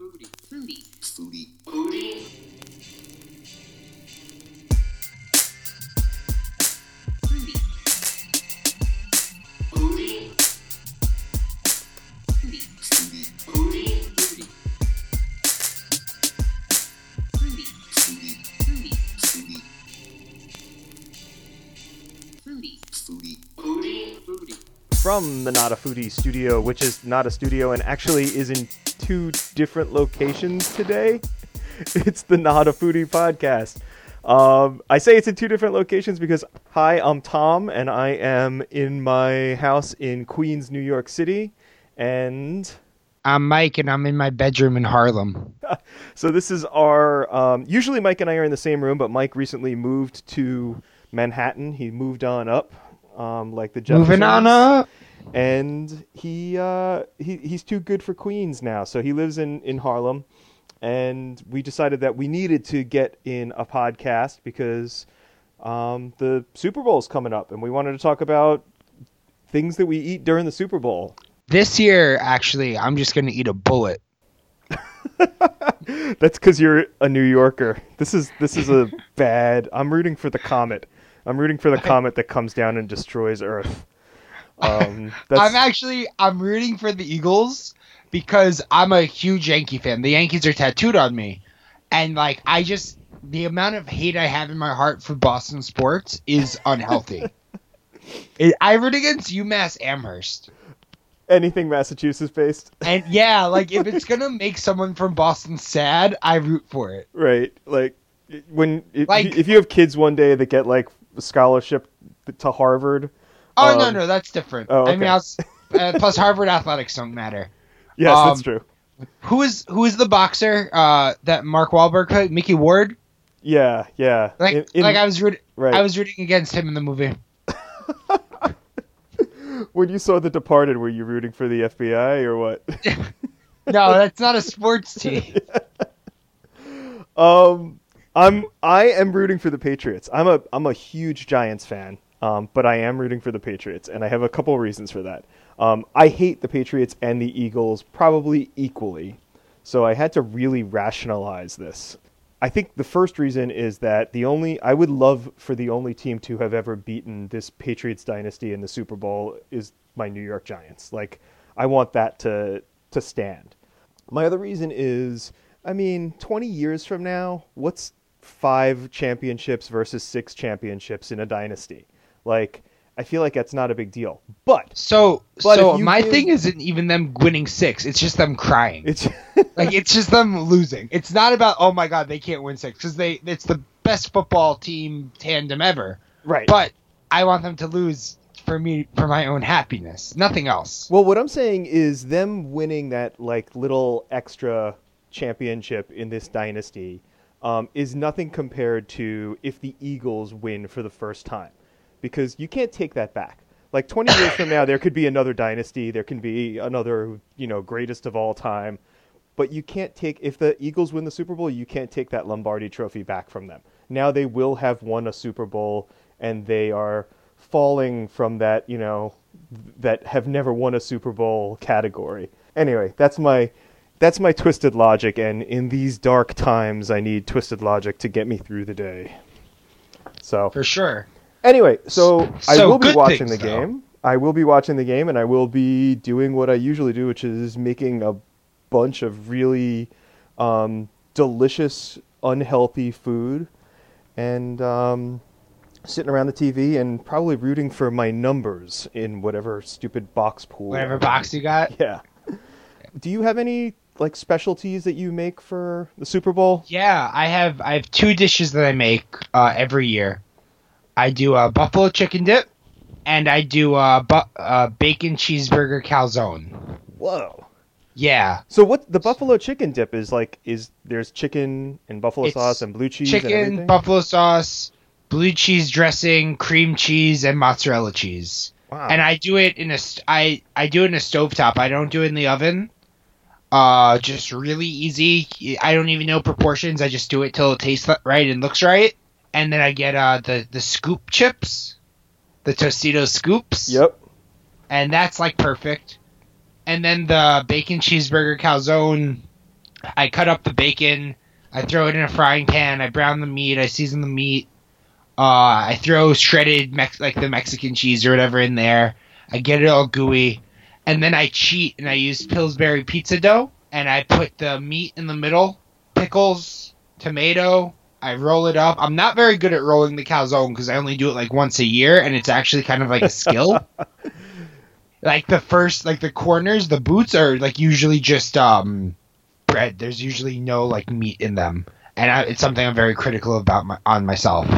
Foodie. Foodie. Foodie. Foodie. From the Not a Foodie studio, which is not a studio and actually is in two different locations today. It's the Not a Foodie podcast. Um, I say it's in two different locations because, hi, I'm Tom, and I am in my house in Queens, New York City. And I'm Mike, and I'm in my bedroom in Harlem. so this is our. Um, usually, Mike and I are in the same room, but Mike recently moved to Manhattan. He moved on up, um, like the Moving on up. And he uh he he's too good for Queens now. So he lives in in Harlem, and we decided that we needed to get in a podcast because um the Super Bowl's coming up, and we wanted to talk about things that we eat during the Super Bowl. This year, actually, I'm just gonna eat a bullet. That's because you're a New Yorker. This is this is a bad. I'm rooting for the comet. I'm rooting for the comet that comes down and destroys Earth. Um, that's, I'm actually I'm rooting for the Eagles because I'm a huge Yankee fan. The Yankees are tattooed on me, and like I just the amount of hate I have in my heart for Boston sports is unhealthy. It- I root against UMass Amherst. anything Massachusetts based. And yeah, like if it's gonna make someone from Boston sad, I root for it. Right. Like when if, Like- if you have kids one day that get like a scholarship to Harvard. Oh no, um, no, that's different. oh, I mean. I was, uh, plus Harvard athletics don't matter. Yes, that's Um, true. Who is who is the boxer uh, that Mark Wahlberg played? Micky Ward. Yeah, yeah. Like In- in- like I was root- right. I was rooting against him in the movie. when you saw The Departed, were you rooting for the FBI or what? No, that's not a sports team. um, I'm I am rooting for the Patriots. I'm a I'm a huge Giants fan. Um, but I am rooting for the Patriots, and I have a couple reasons for that. Um, I hate the Patriots and the Eagles probably equally, so I had to really rationalize this. I think the first reason is that the only I would love for the only team to have ever beaten this Patriots dynasty in the Super Bowl is my New York Giants. Like I want that to to stand. My other reason is I mean, 20 years from now, what's 5 championships versus 6 championships in a dynasty? Like I feel like that's not a big deal. But So But so my give- thing isn't even them winning six. It's just them crying. it's like it's just them losing. It's not about oh my god they can't win six because they it's the best football team tandem ever. right. But I want them to lose for me for my own happiness. Nothing else. Well, what I'm saying is them winning that like little extra championship in this dynasty um, is nothing compared to if the Eagles win for the first time, because you can't take that back. Like 20 years from now, there could be another dynasty. There can be another, you know, greatest of all time. But you can't take if the Eagles win the Super Bowl, you can't take that Lombardi Trophy back from them. Now they will have won a Super Bowl, and they are falling from that, you know, that have never won a Super Bowl category. Anyway, that's my that's my twisted logic, and in these dark times, I need twisted logic to get me through the day. So For sure. Anyway, so, I will be watching things, the though. game. I will be watching the game, and I will be doing what I usually do, which is making a bunch of really um, delicious, unhealthy food, and um, sitting around the TV and probably rooting for my numbers in whatever stupid box pool. Whatever box you got. Yeah. Do you have any like specialties that you make for the Super Bowl? Yeah, I have I have two dishes that I make uh, every year. I do a buffalo chicken dip, and I do a bu- uh, bacon cheeseburger calzone. Whoa. Yeah, So what the buffalo chicken dip is like is there's chicken and buffalo It's sauce and blue cheese chicken, buffalo sauce, blue cheese dressing, cream cheese, and mozzarella cheese. wow. And I do it in a I I do it in a stovetop. I don't do it in the oven. Uh, just really easy. I don't even know proportions. I just do it till it tastes right and looks right. And then I get uh the the scoop chips, the Tostitos scoops. Yep. and that's like perfect. And then the bacon cheeseburger calzone, I cut up the bacon. I throw it in a frying pan. I brown the meat. I season the meat. Uh, I throw shredded Mex- like the Mexican cheese or whatever in there. I get it all gooey, and then I cheat and I use Pillsbury pizza dough and I put the meat in the middle, pickles, tomato. I roll it up. I'm not very good at rolling the calzone because I only do it like once a year, and it's actually kind of like a skill. like the first, like the corners, the boots are like usually just um bread. There's usually no like meat in them, and I, it's something I'm very critical about my, on myself.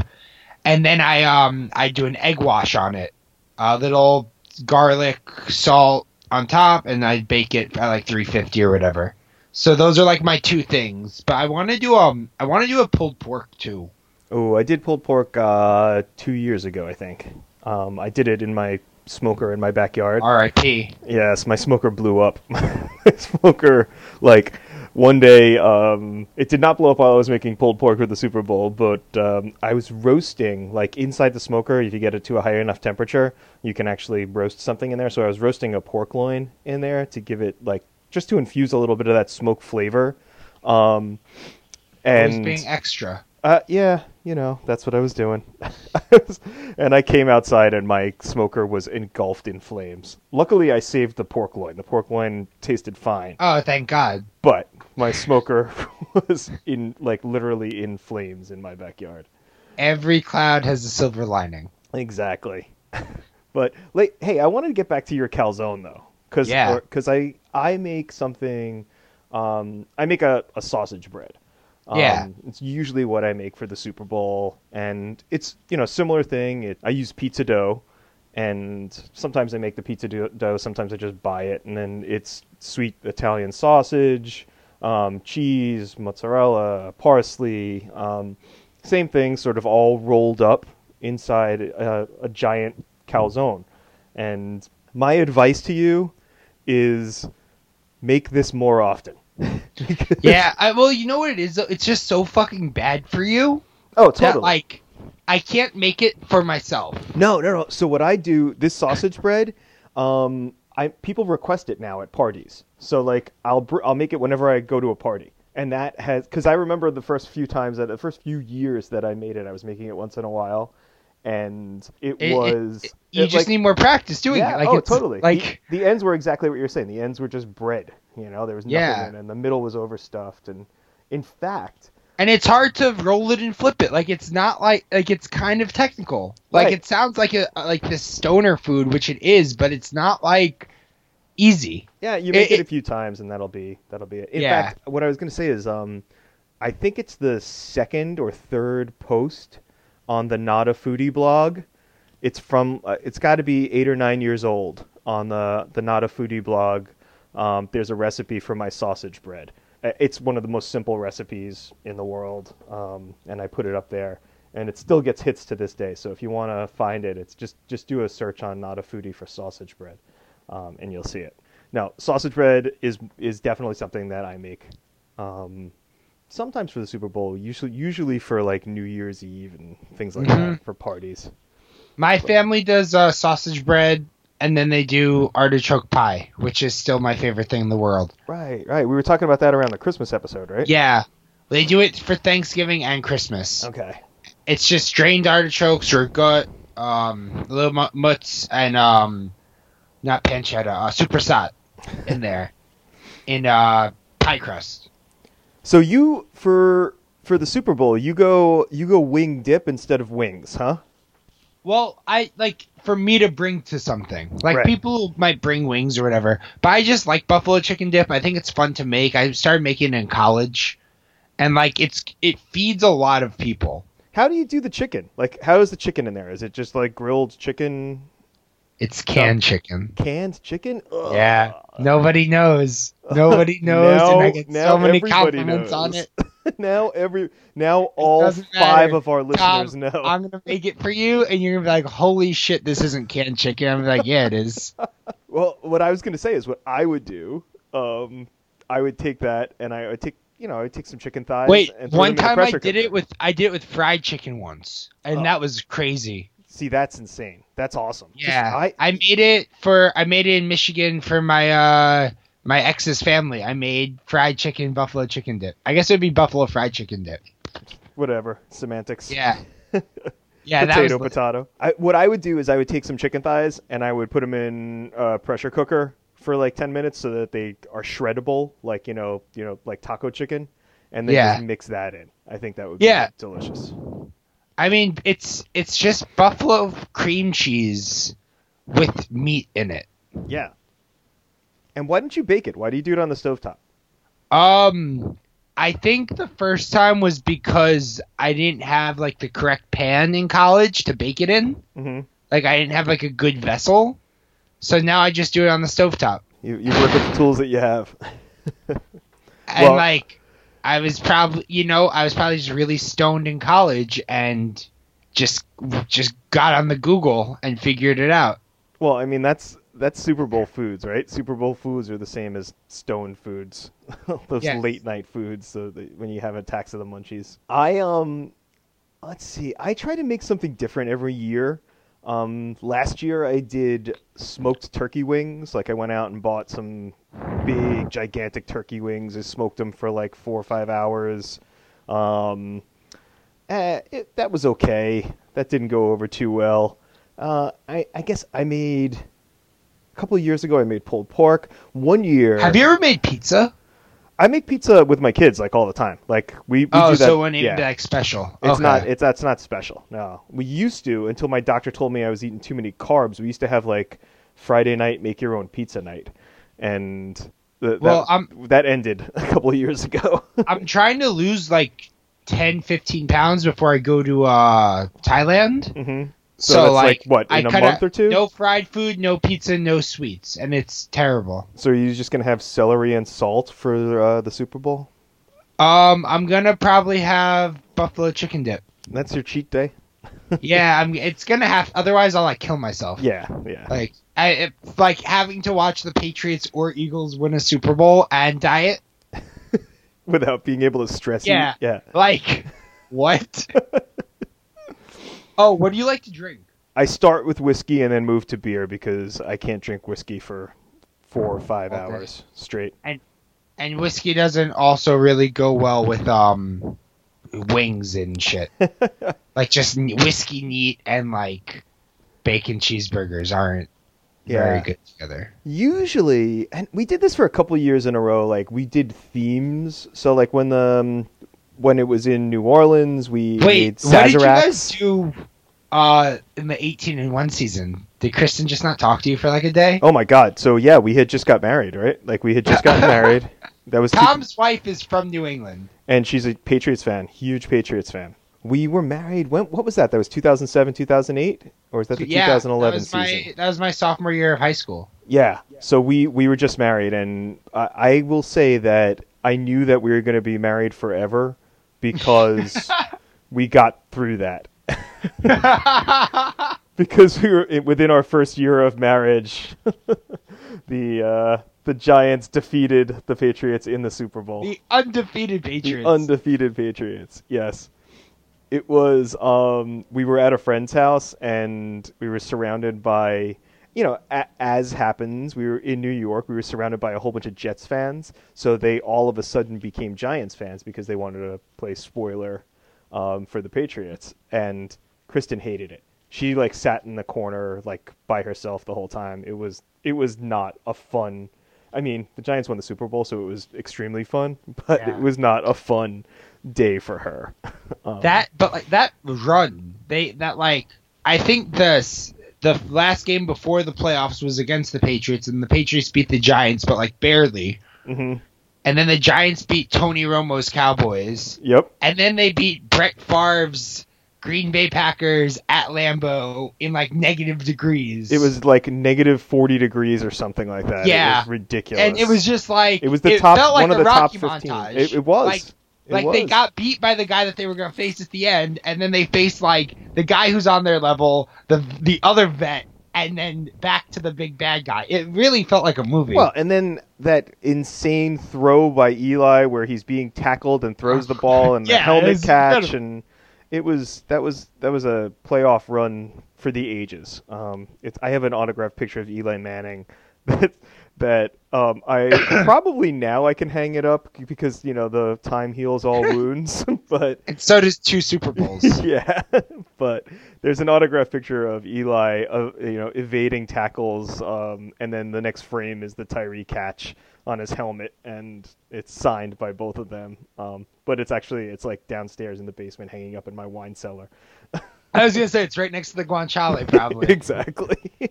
And then I um I do an egg wash on it, a little garlic, salt on top, and I bake it at like 350 or whatever. So those are like my two things. But I want to do um I want to do a pulled pork too. Oh, I did pulled pork uh, two years ago, I think. Um, I did it in my smoker in my backyard. R.I.P. Yes, my smoker blew up. my smoker, like, one day, um, it did not blow up while I was making pulled pork for the Super Bowl, but um, I was roasting, like, inside the smoker. If you get it to a high enough temperature, you can actually roast something in there. So I was roasting a pork loin in there to give it, like, just to infuse a little bit of that smoke flavor. Um, And being extra. uh, yeah, you know, that's what I was doing. and I came outside and my smoker was engulfed in flames. Luckily, I saved the pork loin. The pork loin tasted fine, Oh, thank God. but my smoker was in like literally in flames in my backyard. Every cloud has a silver lining. Exactly. but like, hey, I wanted to get back to your calzone though, because Yeah. because I I make something. Um, I make a, a sausage bread. Um, Yeah. it's usually what I make for the Super Bowl, and it's you know similar thing. It, I use pizza dough, and sometimes I make the pizza dough. Sometimes I just buy it, and then it's sweet Italian sausage, um, cheese, mozzarella, parsley. Um, same thing, sort of all rolled up inside a, a giant calzone. And my advice to you is make this more often. Yeah, I, well, you know what it is? It's just so fucking bad for you Oh, that totally. like I can't make it for myself. No, no, no. So what I do, this sausage bread, um, I people request it now at parties. So like I'll br- I'll make it whenever I go to a party, and that has because I remember the first few times that the first few years that I made it, I was making it once in a while, and it, It- it- was You it, just like, need more practice doing yeah, it. Like oh, totally. Like the, the ends were exactly what you're saying. The ends were just bread. You know, there was nothing Yeah. in it, and the middle was overstuffed. And in fact, and it's hard to roll it and flip it. Like it's not like like it's kind of technical. Like Right. it sounds like a like this stoner food, which it is, but it's not like easy. Yeah, you make It- it, a few times, and that'll be that'll be it. In Yeah. fact, what I was going to say is, um, I think it's the second or third post on the Not a Foodie blog. It's from. Uh, it's got to be eight or nine years old on the the Not a Foodie blog. Um, there's a recipe for my sausage bread. Uh, It's one of the most simple recipes in the world, um, and I put it up there, and it still gets hits to this day. So if you want to find it, it's just just do a search on Not a Foodie for sausage bread, um, and you'll see it. Now, sausage bread is is definitely something that I make. Um, sometimes for the Super Bowl, usually usually for like New Year's Eve and things like Mhm. that for parties. My family does uh, sausage bread, and then they do artichoke pie, which is still my favorite thing in the world. Right, right. We were talking about that around the Christmas episode, right? Yeah, they do it for Thanksgiving and Christmas. Okay. It's just drained artichokes or gut, um, a little mu- mutts, and um, not pancetta, uh, supersat in there, in uh, pie crust. So you for for the Super Bowl, you go you go wing dip instead of wings, huh? Well, I like for me to bring to something. Like Right. people might bring wings or whatever, but I just like buffalo chicken dip. I think it's fun to make. I started making it in college, and like it's it feeds a lot of people. How do you do the chicken? Like, how is the chicken in there? Is it just like grilled chicken, It's canned chicken. canned chicken? Ugh. Yeah, nobody knows. Nobody knows, and I Now- get now so many compliments on it. now every now all five of our listeners Tom, know. I'm gonna make it for you, and you're gonna be like, "Holy shit, this isn't canned chicken." I'm like, "Yeah, it is." Well, what I was going to say is what I would do. Um, I would take that and I would take, you know, I would take some chicken thighs. Wait, and one them in a time I did cooker. it with I did it with fried chicken once, and Oh. that was crazy. See, that's insane. That's awesome. Just- Yeah, I, I, made it for I made it in Michigan for my uh my ex's family, I made fried chicken buffalo chicken dip. I guess it would be buffalo fried chicken dip. Whatever semantics. Yeah. Yeah, potato, potato. I, what I would do is I would take some chicken thighs and I would put them in a pressure cooker for like ten minutes so that they are shreddable, like you know, you know, like taco chicken, and then Yeah. just mix that in. I think that would be Yeah. delicious. I mean, it's it's just buffalo cream cheese with meat in it. Yeah. And why didn't you bake it? Why do you do it on the stovetop? Um, I think the first time was because I didn't have like the correct pan in college to bake it in. hmm Like I didn't have like a good vessel, so now I just do it on the stovetop. You you work with the tools that you have. And Well- like, I was probably, you know, I was probably just really stoned in college and just just got on the Google and figured it out. Well, I mean that's that's Super Bowl foods, right? Super Bowl foods are the same as stone foods, those Yes. late night foods. So when you have attacks of the munchies, I um, let's see, I try to make something different every year. Um, last year I did smoked turkey wings. Like I went out and bought some big, gigantic turkey wings. I smoked them for like four or five hours. Um, eh, it, that was okay. That didn't go over too well. Uh, I, I guess I made a couple years ago. I made pulled pork. One year, Have you ever made pizza? I make pizza with my kids like all the time. Like we, we oh, do that. so when yeah. like special. It's okay. not. It's that's not special. No, we used to until my doctor told me I was eating too many carbs. We used to have like Friday night make your own pizza night, and the, Well, that, I'm- that ended a couple of years ago. I'm trying to lose like 10, 15 pounds before I go to uh, Thailand. hmm So, So like, like, what, I in a month or two? No fried food, no pizza, no sweets, and it's terrible. So are you just gonna have celery and salt for uh, the Super Bowl? Um, I'm gonna probably have buffalo chicken dip. That's your cheat day. yeah, I'm. It's gonna have. Otherwise, I'll like kill myself. Yeah, yeah. Like, I it's like having to watch the Patriots or Eagles win a Super Bowl and diet. Without being able to stress Yeah. eat. Yeah. Like, what? oh, what do you like to drink? I start with whiskey and then move to beer because I can't drink whiskey for four or five Okay. hours straight. And and whiskey doesn't also really go well with um wings and shit. like just whiskey neat and like bacon cheeseburgers aren't very good together. Usually, and we did this for a couple years in a row. Like we did themes. So like when the um, when it was in New Orleans, we Wait, what did you guys do uh in the 18 and 1 season? Did Kristen just not talk to you for like a day? Oh my god! So yeah, we had just got married, right? Like we had just gotten married. That was two- Tom's wife is from New England. and she's a Patriots fan, huge Patriots fan. We were married. When? What was that? That was 2007, 2008, or is that the yeah, 2011 that was season? my that was my sophomore year of high school. Yeah. So we we were just married, and I, I will say that I knew that we were going to be married forever because we got through that. because we were within our first year of marriage, the uh, the Giants defeated the Patriots in the Super Bowl. the undefeated Patriots. The undefeated Patriots. Yes. It was um we were at a friend's house and we were surrounded by you know, a- as happens, we were in New York. We were surrounded by a whole bunch of Jets fans, so they all of a sudden became Giants fans because they wanted to play spoiler um, for the Patriots. And Kristen hated it. She like sat in the corner like by herself the whole time. It was it was not a fun. I mean, the Giants won the Super Bowl, so it was extremely fun, but Yeah. it was not a fun day for her. um, that but like that run they that like i think the s- the last game before the playoffs was against the patriots and the patriots beat the giants but like barely mhm. and then the giants beat tony romo's cowboys Yep. and then they beat brett Favre's green bay packers at lambeau in like negative degrees It was like negative forty degrees or something like that. it Yeah. was ridiculous. and it was just like It was the top felt like one of the top fifteen. montage. It, it was. Like, It like they got beat by the guy that they were going to face at the end, and then they faced like the guy who's on their level, the the other vet, and then back to the big bad guy. It really felt like a movie. Well, and then that insane throw by Eli where he's being tackled and throws the ball and the Yeah, it helmet was catch and it was that was that was a playoff run for the ages. Um, it's I have an autographed picture of Eli Manning that that um, I probably now I can hang it up because you know the time heals all wounds, but And so does two Super Bowls. yeah, but there's an autograph picture of Eli, uh, you know, evading tackles, um, and then the next frame is the Tyree catch on his helmet, and it's signed by both of them. Um, but it's actually it's like downstairs in the basement, hanging up in my wine cellar. I was gonna say it's right next to the guanciale, probably. exactly. man.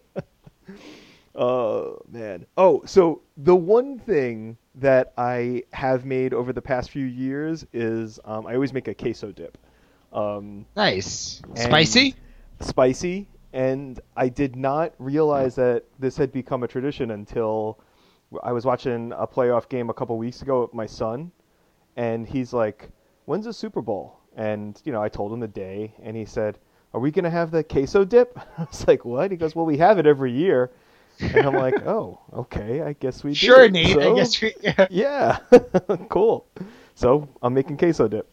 Oh, so the one thing that I have made over the past few years is um, I always make a queso dip. Um, nice. Spicy? spicy, and I did not realize that this had become a tradition until I was watching a playoff game a couple weeks ago with my son, and he's like, "When's the Super Bowl?" And you know, I told him the day, and he said, "Are we gonna have the queso dip?" I was like, "What?" He goes, "Well, we have it every year," and I'm like, "Oh, okay, I guess we do." Sure, Nate. I guess we, yeah, cool. So I'm making queso dip.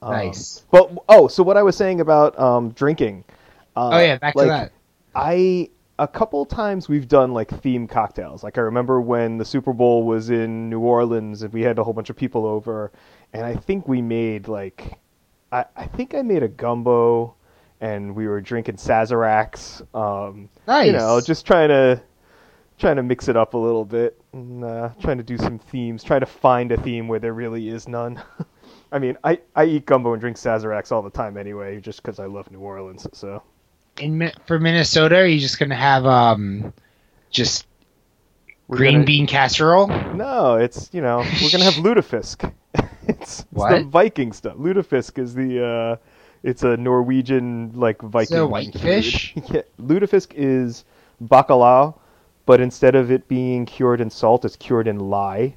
Um, Nice. But oh, so what I was saying about um, drinking. Uh, Oh yeah, back like, to that. I a couple times we've done like theme cocktails. Like I remember when the Super Bowl was in New Orleans and we had a whole bunch of people over, and I think we made like, I, I think I made a gumbo, and we were drinking Sazeracs. Um, Nice. You know, just trying to trying to mix it up a little bit and uh, trying to do some themes, trying to find a theme where there really is none. I mean, I, I eat gumbo and drink Sazeracs all the time anyway, just because I love New Orleans. So In for Minnesota, are you just gonna have um, just we're green gonna- bean casserole? No, it's you know we're gonna have lutefisk. it's, it's the Viking stuff. Lutefisk is the uh, it's a Norwegian like Viking. a white fish? yeah, lutefisk is bacalao, but instead of it being cured in salt, it's cured in lye,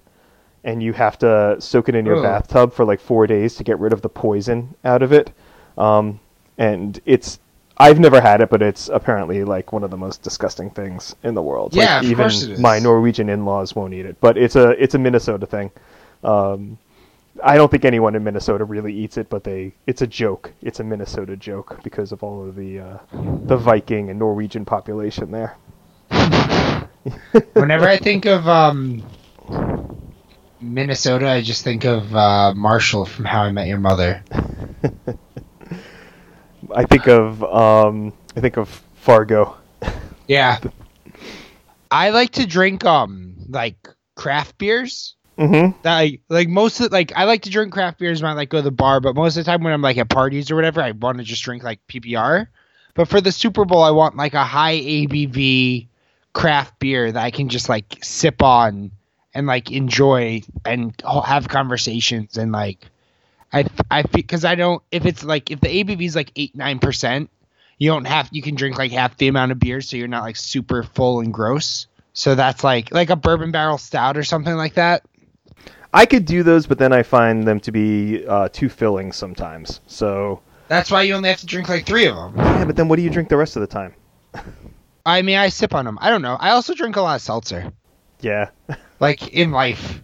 and you have to soak it in your Ugh. bathtub for like four days to get rid of the poison out of it. Um, and it's I've never had it, but it's apparently like one of the most disgusting things in the world. Yeah, like, of even course it is. my Norwegian in-laws won't eat it, but it's a it's a Minnesota thing. Um, I don't think anyone in Minnesota really eats it, but they it's a joke. It's a Minnesota joke because of all of the uh, the Viking and Norwegian population there. Whenever I think of um, Minnesota, I just think of uh, Marshall from How I Met Your Mother. I think of um, I think of Fargo. Yeah. I like to drink um like craft beers. Mm-hmm. That I, like most of like I like to drink craft beers when I like go to the bar, but most of the time when I'm like at parties or whatever, I want to just drink like PBR. But for the Super Bowl, I want like a high ABV craft beer that I can just like sip on and like enjoy and have conversations and like I I because I don't if it's like if the ABV is like eight nine percent, you don't have you can drink like half the amount of beer, so you're not like super full and gross. So that's like like a bourbon barrel stout or something like that. I could do those, but then I find them to be uh, too filling sometimes. So That's why you only have to drink like three of them. yeah, but then what do you drink the rest of the time? I mean, I sip on them. I don't know. I also drink a lot of seltzer, Yeah, like in life.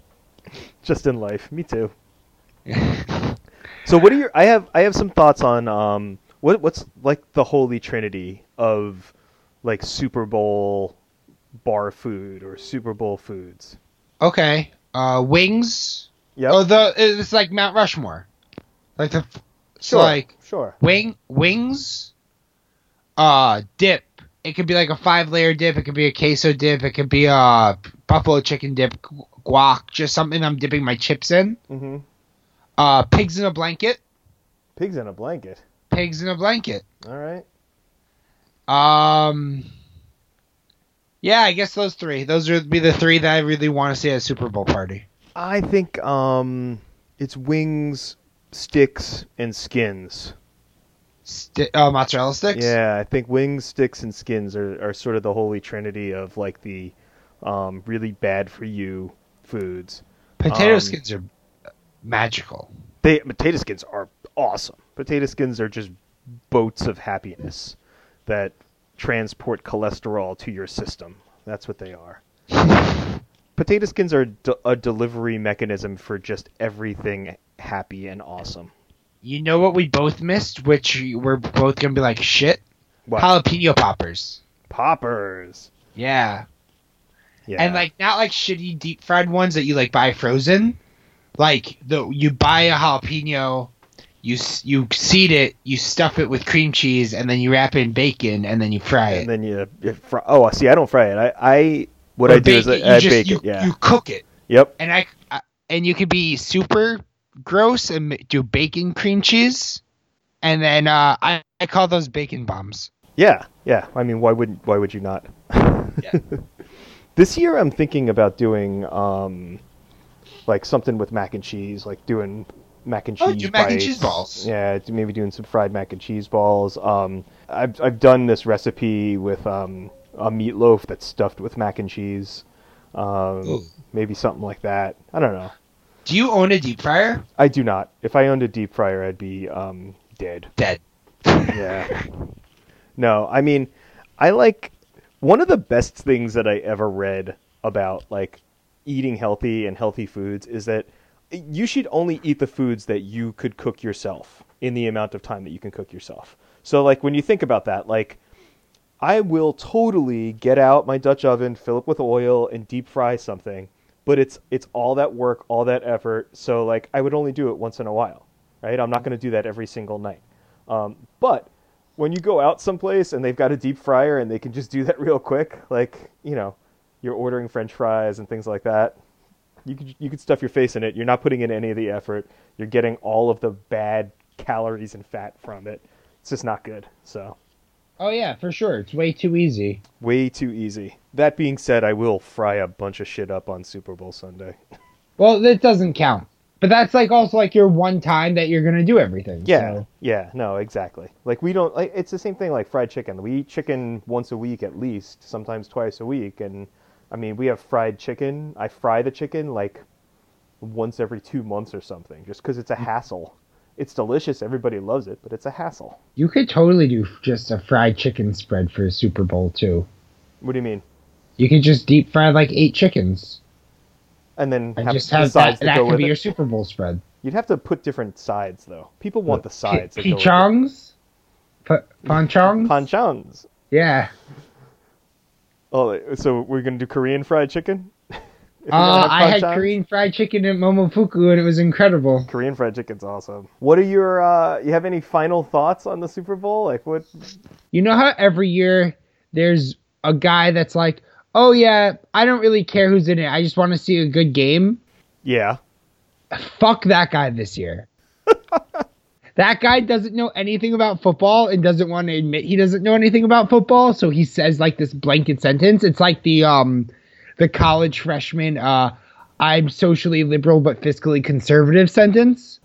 just in life. Me too. So what are your? I have I have some thoughts on um what what's like the holy trinity of like Super Bowl bar food or Super Bowl foods. okay. Uh, wings. Yeah. Oh, the it's like Mount Rushmore. Like the so sure. like sure. wing wings. Uh, dip. It could be like a five layer dip. It could be a queso dip. It could be a buffalo chicken dip, guac, just something I'm dipping my chips in. Mm-hmm. Uh, pigs in a blanket. Pigs in a blanket. Pigs in a blanket. All right. Um. Yeah, I guess those three. Those would be the three that I really want to see at a Super Bowl party. I think um it's wings, sticks, and skins. Sti- uh, mozzarella sticks. Yeah, I think wings, sticks, and skins are, are sort of the holy trinity of like the um, really bad for you foods. Potato Um, skins are magical. They potato skins are awesome. Potato skins are just boats of happiness that transport cholesterol to your system. That's what they are. potato skins are d- a delivery mechanism for just everything happy and awesome. You know what we both missed, which we're both gonna be like shit. What? Jalapeno poppers. Poppers. Yeah. Yeah. and like not like shitty deep fried ones that you like buy frozen. Like the you buy a jalapeno, you you seed it, you stuff it with cream cheese, and then you wrap it in bacon, and then you fry it. and then you, you fry, oh see I don't fry it. I, I what Or I do is I, I just- bake you, it. Yeah. you cook it, Yep. and I, I and you could be super gross and do bacon cream cheese, and then uh, I I call those bacon bombs. Yeah, yeah. I mean, why wouldn't why would you not? Yeah. this year, I'm thinking about doing um, like something with mac and cheese, like doing mac and cheese. Oh, do mac and cheese balls. Yeah, maybe doing some fried mac and cheese balls. Um, I've I've done this recipe with um a meatloaf that's stuffed with mac and cheese. Um, maybe something like that. I don't know. Do you own a deep fryer? I do not. If I owned a deep fryer, I'd be um dead. Dead. Yeah. No, I mean, I like one of the best things that I ever read about like eating healthy and healthy foods is that you should only eat the foods that you could cook yourself in the amount of time that you can cook yourself. So like when you think about that, like I will totally get out my Dutch oven, fill it with oil and deep fry something, but it's it's all that work, all that effort. So like I would only do it once in a while, right? I'm not going to do that every single night. Um, but when you go out someplace and they've got a deep fryer and they can just do that real quick, like you know, you're ordering French fries and things like that. You could you could stuff your face in it. You're not putting in any of the effort. You're getting all of the bad calories and fat from it. It's just not good. So Oh yeah, for sure. It's way too easy. way too easy. That being said, I will fry a bunch of shit up on Super Bowl Sunday. Well, that doesn't count. But that's like also like your one time that you're gonna do everything. Yeah, so- yeah, no, exactly. Like we don't like it's the same thing like fried chicken. We eat chicken once a week at least, sometimes twice a week, and I mean we have fried chicken. I fry the chicken like once every two months or something, just because it's a mm. hassle. It's delicious, everybody loves it, but it's a hassle. You could totally do just a fried chicken spread for a Super Bowl too. What do you mean? You could just deep fry like eight chickens And then and have just have sides that. that could be it. your Super Bowl spread. You'd have to put different sides though. People want the sides. that go with it. Pichongs, P- panchongs. Panchons. yeah. Oh, so we're gonna do Korean fried chicken? Uh, I had? Korean fried chicken at Momofuku and it was incredible. Korean fried chicken's awesome. What are your uh you have any final thoughts on the Super Bowl? Like what You know how every year there's a guy that's like, "Oh yeah, I don't really care who's in it. I just want to see a good game." Yeah. Fuck that guy this year. that guy doesn't know anything about football and doesn't want to admit he doesn't know anything about football, so he says like this blanket sentence. It's like the um the college freshman uh I'm socially liberal but fiscally conservative sentence.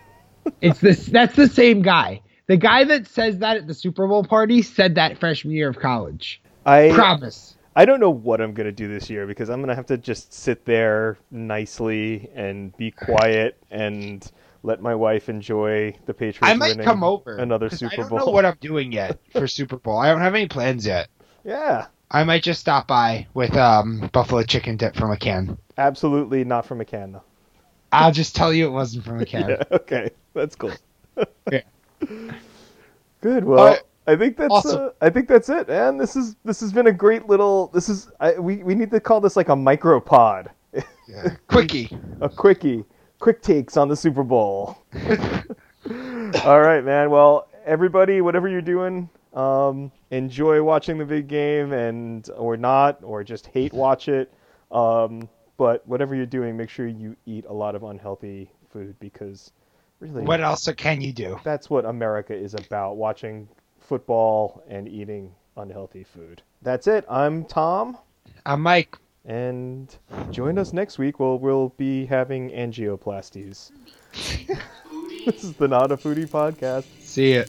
it's this that's the same guy. The guy that says that at the Super Bowl party said that freshman year of college. I Promise. I don't know what I'm gonna do this year because I'm gonna have to just sit there nicely and be quiet and let my wife enjoy the Patriots. I might come over another Super I don't Bowl. know what I'm doing yet for Super Bowl. I don't have any plans yet. yeah, I might just stop by with um, buffalo chicken dip from a can. absolutely not from a can though. I'll just tell you it wasn't from a can. Yeah, okay, that's cool. Yeah. Good. Well, right. I think that's Awesome. uh, I think that's it, And This is this has been a great little. This is I, we we need to call this like a micro pod, Yeah. Quickie. a quickie, quick takes on the Super Bowl. All right, man. Well, everybody, whatever you're doing, um, enjoy watching the big game, and or not, or just hate watch it. Um, but whatever you're doing, make sure you eat a lot of unhealthy food because really, What else can you do? that's what America is about: watching football and eating unhealthy food. That's it. I'm Tom, I'm Mike. And join us next week. Where we'll be having angioplasties. This is the Not a Foodie podcast. See ya.